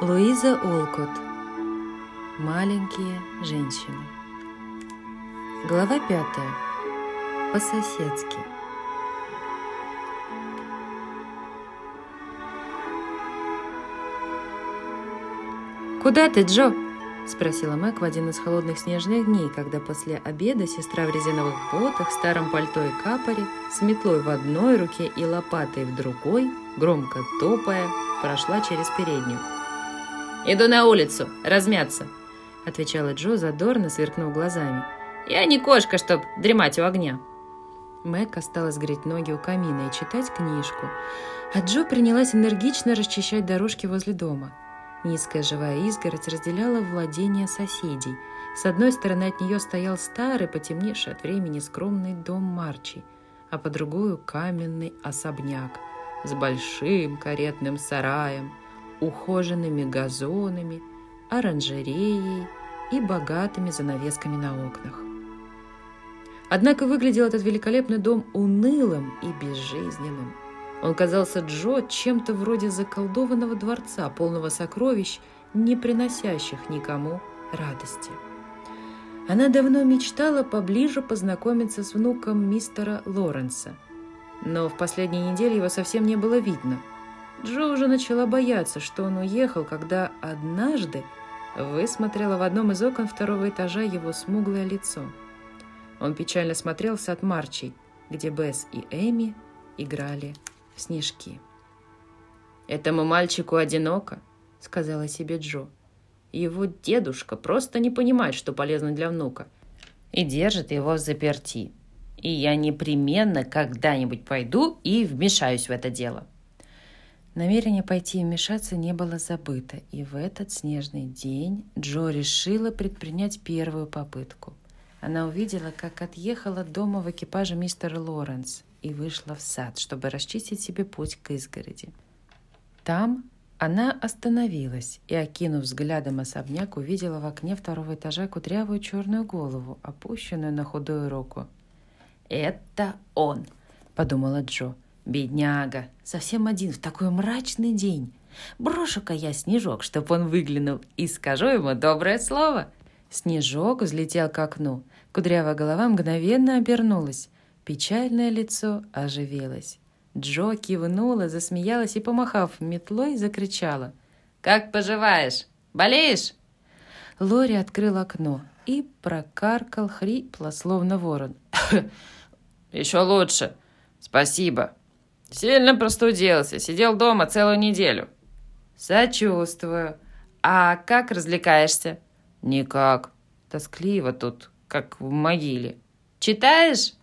Луиза Олкот. Маленькие женщины. Глава пятая. По-соседски. «Куда ты, Джо?» – спросила Мэг в один из холодных снежных дней, когда после обеда сестра в резиновых ботах, старом пальто и капоре, с метлой в одной руке и лопатой в другой, громко топая, прошла через переднюю. «Иду на улицу, размяться», — отвечала Джо, задорно сверкнув глазами. «Я не кошка, чтоб дремать у огня». Мэг осталась греть ноги у камина и читать книжку, а Джо принялась энергично расчищать дорожки возле дома. Низкая живая изгородь разделяла владения соседей. С одной стороны от нее стоял старый, потемневший от времени скромный дом Марчи, а по другую каменный особняк с большим каретным сараем – ухоженными газонами, оранжереей и богатыми занавесками на окнах. Однако выглядел этот великолепный дом унылым и безжизненным. Он казался Джо чем-то вроде заколдованного дворца, полного сокровищ, не приносящих никому радости. Она давно мечтала поближе познакомиться с внуком мистера Лоренса, но в последние недели его совсем не было видно – Джо уже начала бояться, что он уехал, когда однажды высмотрела в одном из окон второго этажа его смуглое лицо. Он печально смотрел в сад Марчей, где Бесс и Эми играли в снежки. «Этому мальчику одиноко», — сказала себе Джо. «Его дедушка просто не понимает, что полезно для внука, и держит его в заперти. И я непременно когда-нибудь пойду и вмешаюсь в это дело». Намерение пойти и вмешаться не было забыто, и в этот снежный день Джо решила предпринять первую попытку. Она увидела, как отъехала дома в экипаже мистер Лоренс и вышла в сад, чтобы расчистить себе путь к изгороди. Там она остановилась и, окинув взглядом особняк, увидела в окне второго этажа кудрявую черную голову, опущенную на худую руку. «Это он!» – подумала Джо – Бедняга, совсем один в такой мрачный день. Брошу-ка я снежок, чтоб он выглянул, и скажу ему доброе слово. Снежок взлетел к окну. Кудрявая голова мгновенно обернулась. Печальное лицо оживилось. Джо кивнула, засмеялась и, помахав метлой, закричала. «Как поживаешь? Болеешь?» Лори открыл окно и прокаркал хрипло, словно ворон. «Еще лучше. Спасибо. Сильно простудился, сидел дома целую неделю. Сочувствую. А как развлекаешься? Никак. Тоскливо тут, как в могиле. Читаешь?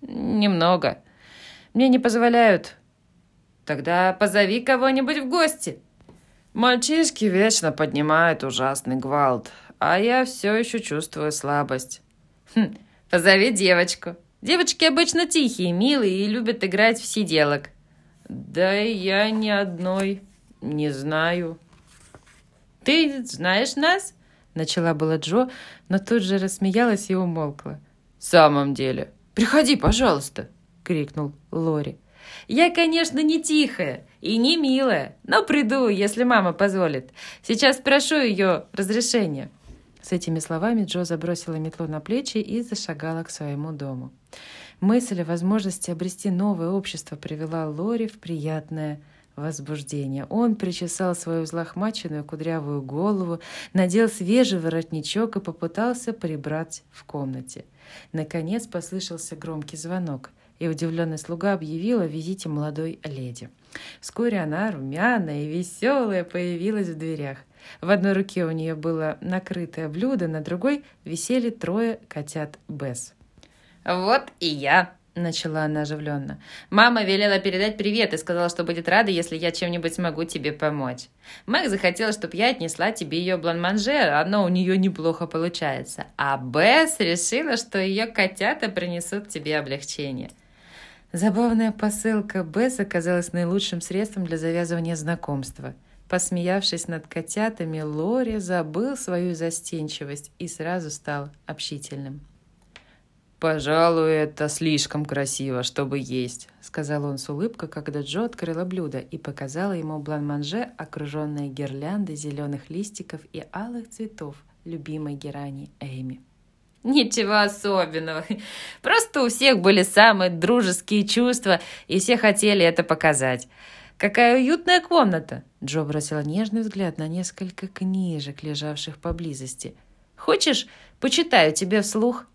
Немного. Мне не позволяют. Тогда позови кого-нибудь в гости. Мальчишки вечно поднимают ужасный гвалт, а я все еще чувствую слабость. Хм, позови девочку. Девочки обычно тихие, милые и любят играть в сиделок. Да я ни одной не знаю. Ты знаешь нас? Начала была Джо, но тут же рассмеялась и умолкла. В самом деле, приходи, пожалуйста, крикнул Лори. Я, конечно, не тихая и не милая, но приду, если мама позволит. Сейчас спрошу ее разрешения. С этими словами Джо забросила метлу на плечи и зашагала к своему дому. Мысль о возможности обрести новое общество привела Лори в приятное возбуждение. Он причесал свою взлохмаченную кудрявую голову, надел свежий воротничок и попытался прибрать в комнате. Наконец послышался громкий звонок, и удивленный слуга объявил о визите молодой леди. Вскоре она, румяная и веселая, появилась в дверях. В одной руке у нее было накрытое блюдо, на другой висели трое котят Бесс. «Вот и я», — начала она оживленно. «Мама велела передать привет и сказала, что будет рада, если я чем-нибудь смогу тебе помочь. Мэг захотела, чтобы я отнесла тебе ее бланманже, оно у нее неплохо получается. А Бесс решила, что ее котята принесут тебе облегчение». Забавная посылка Бесс оказалась наилучшим средством для завязывания знакомства — Посмеявшись над котятами, Лори забыл свою застенчивость и сразу стал общительным. «Пожалуй, это слишком красиво, чтобы есть», — сказал он с улыбкой, когда Джо открыла блюдо и показала ему блан-манже, окруженное гирляндой зеленых листиков и алых цветов любимой герани Эми. Ничего особенного. Просто у всех были самые дружеские чувства, и все хотели это показать. «Какая уютная комната!» Джо бросила нежный взгляд на несколько книжек, лежавших поблизости. «Хочешь, почитаю тебе вслух?»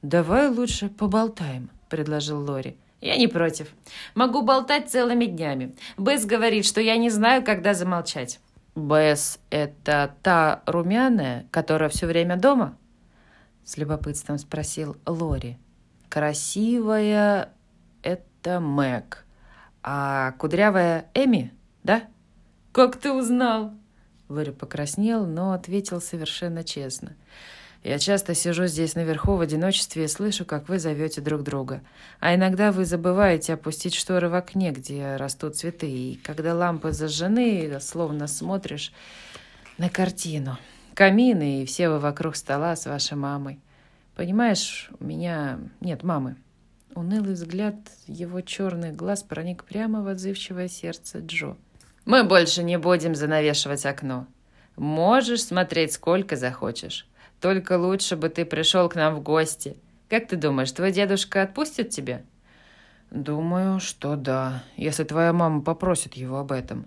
«Давай лучше поболтаем», — предложил Лори. «Я не против. Могу болтать целыми днями. Бесс говорит, что я не знаю, когда замолчать». «Бесс — это та румяная, которая все время дома?» С любопытством спросил Лори. «Красивая — это Мэг, а кудрявая Эми, да?» «Как ты узнал?» Лори покраснел, но ответил совершенно честно. «Я часто сижу здесь наверху в одиночестве и слышу, как вы зовете друг друга. А иногда вы забываете опустить шторы в окне, где растут цветы, и когда лампы зажжены, словно смотришь на картину. Камины и все вы вокруг стола с вашей мамой. Понимаешь, у меня нет мамы». Унылый взгляд его черных глаз проник прямо в отзывчивое сердце Джо. «Мы больше не будем занавешивать окно. Можешь смотреть сколько захочешь. Только лучше бы ты пришел к нам в гости. Как ты думаешь, твой дедушка отпустит тебя?» «Думаю, что да, если твоя мама попросит его об этом».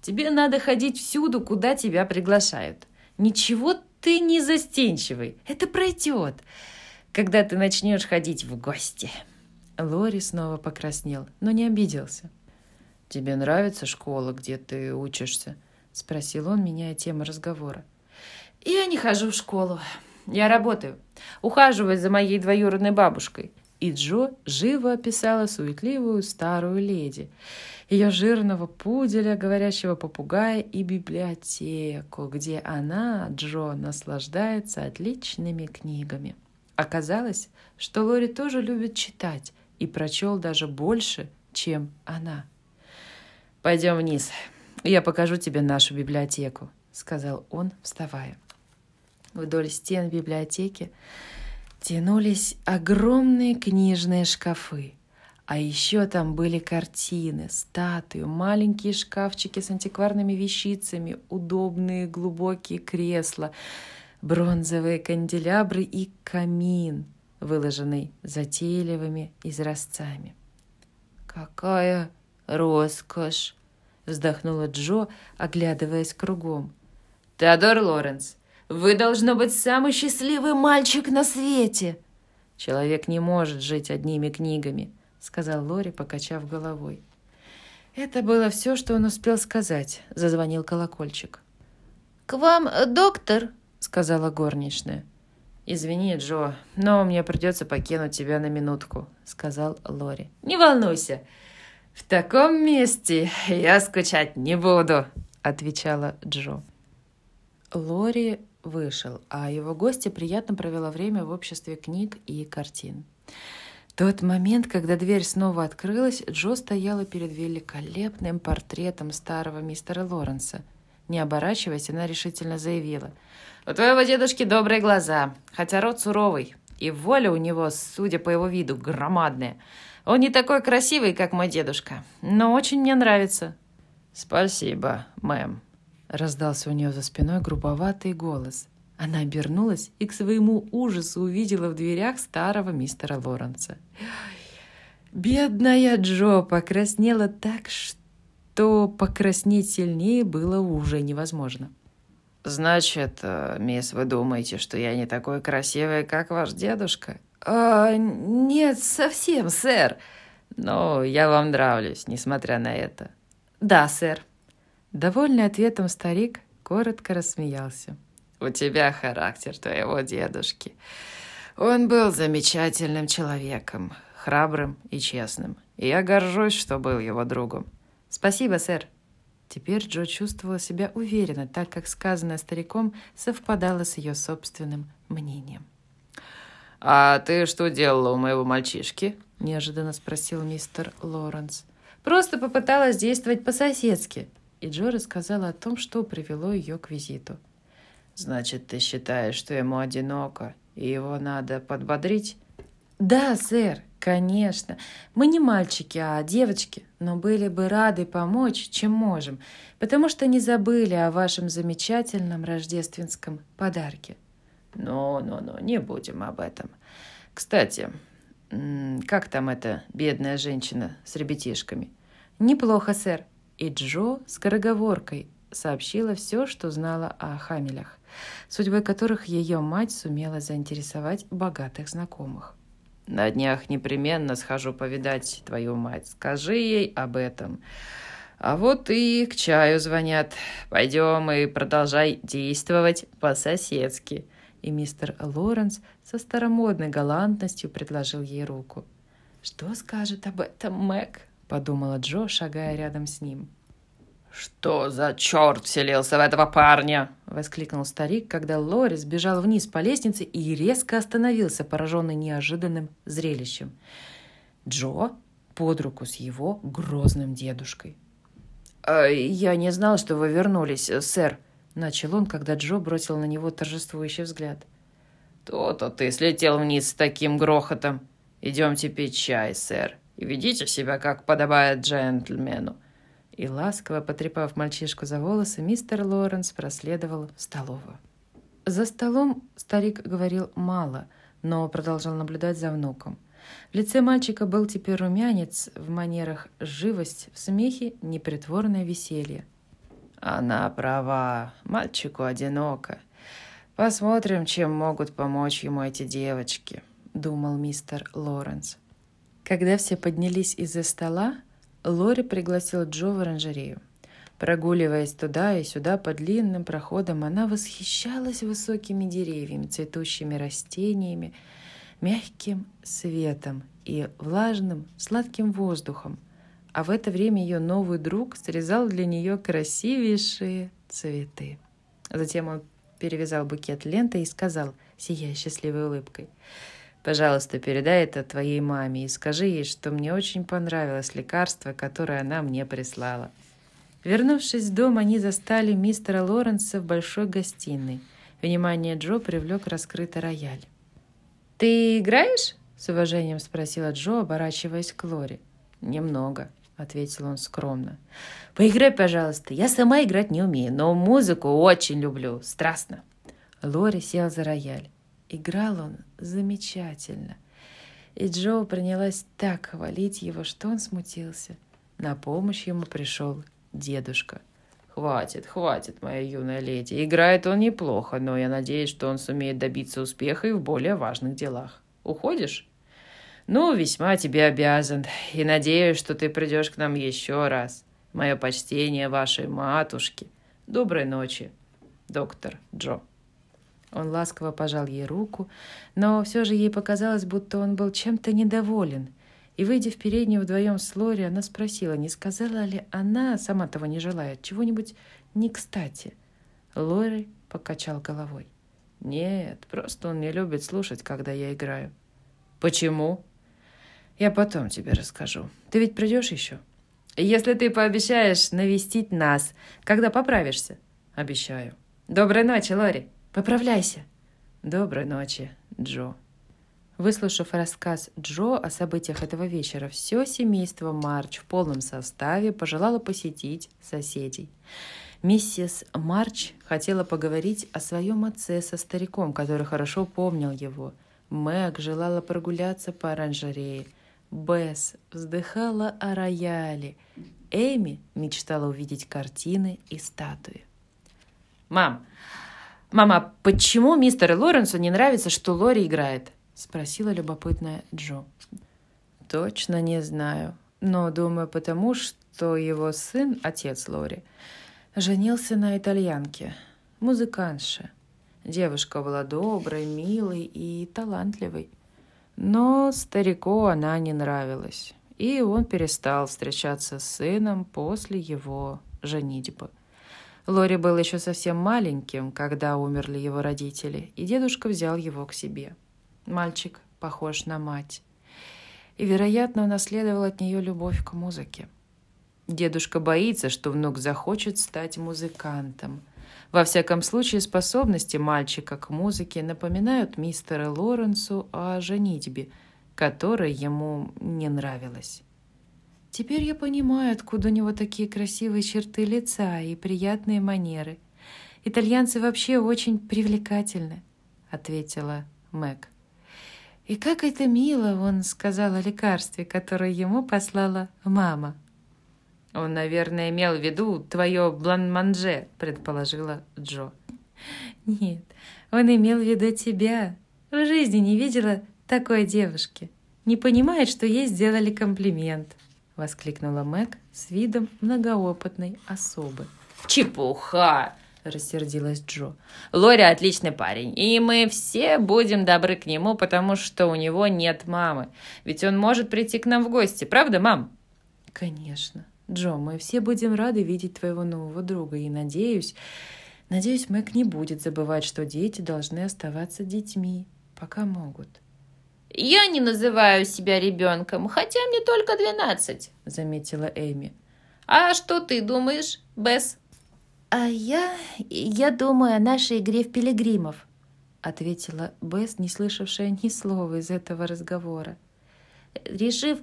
«Тебе надо ходить всюду, куда тебя приглашают. Ничего ты не застенчивый, это пройдет когда ты начнешь ходить в гости». Лори снова покраснел, но не обиделся. «Тебе нравится школа, где ты учишься?» — спросил он, меняя тему разговора. «Я не хожу в школу. Я работаю. Ухаживаю за моей двоюродной бабушкой». И Джо живо описала суетливую старую леди, ее жирного пуделя, говорящего попугая и библиотеку, где она, Джо, наслаждается отличными книгами. Оказалось, что Лори тоже любит читать и прочел даже больше, чем она. «Пойдем вниз, я покажу тебе нашу библиотеку», — сказал он, вставая. Вдоль стен библиотеки тянулись огромные книжные шкафы. А еще там были картины, статуи, маленькие шкафчики с антикварными вещицами, удобные глубокие кресла — бронзовые канделябры и камин, выложенный затейливыми изразцами. «Какая роскошь!» — вздохнула Джо, оглядываясь кругом. «Теодор Лоренс, вы, должно быть, самый счастливый мальчик на свете!» «Человек не может жить одними книгами», — сказал Лори, покачав головой. Это было все, что он успел сказать. Зазвонил колокольчик. «К вам доктор!» Сказала горничная. «Извини, Джо, но мне придется покинуть тебя на минутку», — сказал Лори. «Не волнуйся, в таком месте я скучать не буду», — отвечала Джо. Лори вышел, а его гостья приятно провела время в обществе книг и картин. Тот момент, когда дверь снова открылась, Джо стояла перед великолепным портретом старого мистера Лоренса. Не оборачиваясь, она решительно заявила — у твоего дедушки добрые глаза, хотя рот суровый, и воля у него, судя по его виду, громадная. Он не такой красивый, как мой дедушка, но очень мне нравится». «Спасибо, мэм», — раздался у нее за спиной грубоватый голос. Она обернулась и к своему ужасу увидела в дверях старого мистера Лоренса. Бедная Джо покраснела так, что покраснеть сильнее было уже невозможно. «Значит, э, мисс, вы думаете, что я не такой красивый, как ваш дедушка?» «А, нет, совсем, сэр. Но я вам нравлюсь, несмотря на это». «Да, сэр». Довольный ответом старик коротко рассмеялся. «У тебя характер твоего дедушки. Он был замечательным человеком, храбрым и честным. И я горжусь, что был его другом». «Спасибо, сэр», Теперь Джо чувствовала себя уверенно, так как сказанное стариком совпадало с ее собственным мнением. «А ты что делала у моего мальчишки?» – неожиданно спросил мистер Лоренс. «Просто попыталась действовать по-соседски». И Джо рассказала о том, что привело ее к визиту. «Значит, ты считаешь, что ему одиноко, и его надо подбодрить?» «Да, сэр, конечно. Мы не мальчики, а девочки, но были бы рады помочь, чем можем, потому что не забыли о вашем замечательном рождественском подарке». «Ну-ну-ну, не будем об этом. Кстати, как там эта бедная женщина с ребятишками?» «Неплохо, сэр». И Джо скороговоркой сообщила все, что знала о Хамелях, судьбой которых ее мать сумела заинтересовать богатых знакомых. На днях непременно схожу повидать твою мать. Скажи ей об этом. А вот и к чаю звонят. Пойдем и продолжай действовать по-соседски. И мистер Лоренс со старомодной галантностью предложил ей руку. «Что скажет об этом Мэг?» – подумала Джо, шагая рядом с ним. «Что за черт вселился в этого парня?» — воскликнул старик, когда Лори сбежал вниз по лестнице и резко остановился, пораженный неожиданным зрелищем. Джо под руку с его грозным дедушкой. «А, «Я не знал, что вы вернулись, сэр», — начал он, когда Джо бросил на него торжествующий взгляд. «То-то ты слетел вниз с таким грохотом. Идемте пить чай, сэр, и ведите себя, как подобает джентльмену. И ласково потрепав мальчишку за волосы, мистер Лоренс проследовал в столовую. За столом старик говорил мало, но продолжал наблюдать за внуком. В лице мальчика был теперь румянец, в манерах живость, в смехе непритворное веселье. «Она права, мальчику одиноко. Посмотрим, чем могут помочь ему эти девочки», — думал мистер Лоренс. Когда все поднялись из-за стола, Лори пригласила Джо в оранжерею. Прогуливаясь туда и сюда по длинным проходам, она восхищалась высокими деревьями, цветущими растениями, мягким светом и влажным, сладким воздухом. А в это время ее новый друг срезал для нее красивейшие цветы. Затем он перевязал букет лентой и сказал, сияя счастливой улыбкой, Пожалуйста, передай это твоей маме и скажи ей, что мне очень понравилось лекарство, которое она мне прислала. Вернувшись в дом, они застали мистера Лоренса в большой гостиной. Внимание Джо привлек раскрытый рояль. «Ты играешь?» — с уважением спросила Джо, оборачиваясь к Лори. «Немного», — ответил он скромно. «Поиграй, пожалуйста. Я сама играть не умею, но музыку очень люблю. Страстно». Лори сел за рояль. Играл он замечательно. И Джо принялась так хвалить его, что он смутился. На помощь ему пришел дедушка. «Хватит, хватит, моя юная леди. Играет он неплохо, но я надеюсь, что он сумеет добиться успеха и в более важных делах. Уходишь?» «Ну, весьма тебе обязан, и надеюсь, что ты придешь к нам еще раз. Мое почтение вашей матушке. Доброй ночи, доктор Джо». Он ласково пожал ей руку, но все же ей показалось, будто он был чем-то недоволен. И, выйдя в переднюю вдвоем с Лори, она спросила, не сказала ли она, сама того не желая, чего-нибудь не кстати. Лори покачал головой. «Нет, просто он не любит слушать, когда я играю». «Почему?» «Я потом тебе расскажу. Ты ведь придешь еще?» «Если ты пообещаешь навестить нас, когда поправишься». «Обещаю». «Доброй ночи, Лори». Поправляйся. Доброй ночи, Джо. Выслушав рассказ Джо о событиях этого вечера, все семейство Марч в полном составе пожелало посетить соседей. Миссис Марч хотела поговорить о своем отце со стариком, который хорошо помнил его. Мэг желала прогуляться по оранжерее. Бесс вздыхала о рояле. Эми мечтала увидеть картины и статуи. «Мам, «Мама, почему мистеру Лоренсу не нравится, что Лори играет?» — спросила любопытная Джо. «Точно не знаю, но думаю, потому что его сын, отец Лори, женился на итальянке, музыкантше. Девушка была доброй, милой и талантливой. Но старику она не нравилась, и он перестал встречаться с сыном после его женитьбы. Лори был еще совсем маленьким, когда умерли его родители, и дедушка взял его к себе. Мальчик похож на мать. И, вероятно, унаследовал от нее любовь к музыке. Дедушка боится, что внук захочет стать музыкантом. Во всяком случае, способности мальчика к музыке напоминают мистера Лоренсу о женитьбе которая ему не нравилась. Теперь я понимаю, откуда у него такие красивые черты лица и приятные манеры. Итальянцы вообще очень привлекательны, ответила Мэг. И как это мило, он сказал о лекарстве, которое ему послала мама. Он, наверное, имел в виду твое бланманже, предположила Джо. Нет, он имел в виду тебя. В жизни не видела такой девушки. Не понимает, что ей сделали комплимент. — воскликнула Мэг с видом многоопытной особы. «Чепуха!» — рассердилась Джо. «Лори отличный парень, и мы все будем добры к нему, потому что у него нет мамы. Ведь он может прийти к нам в гости, правда, мам?» «Конечно. Джо, мы все будем рады видеть твоего нового друга, и надеюсь, надеюсь, Мэг не будет забывать, что дети должны оставаться детьми, пока могут». «Я не называю себя ребенком, хотя мне только двенадцать», — заметила Эми. «А что ты думаешь, Бесс?» «А я... я думаю о нашей игре в пилигримов», — ответила Бесс, не слышавшая ни слова из этого разговора. «Решив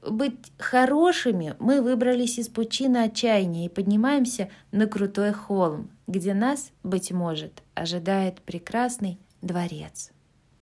быть хорошими, мы выбрались из пучины отчаяния и поднимаемся на крутой холм, где нас, быть может, ожидает прекрасный дворец».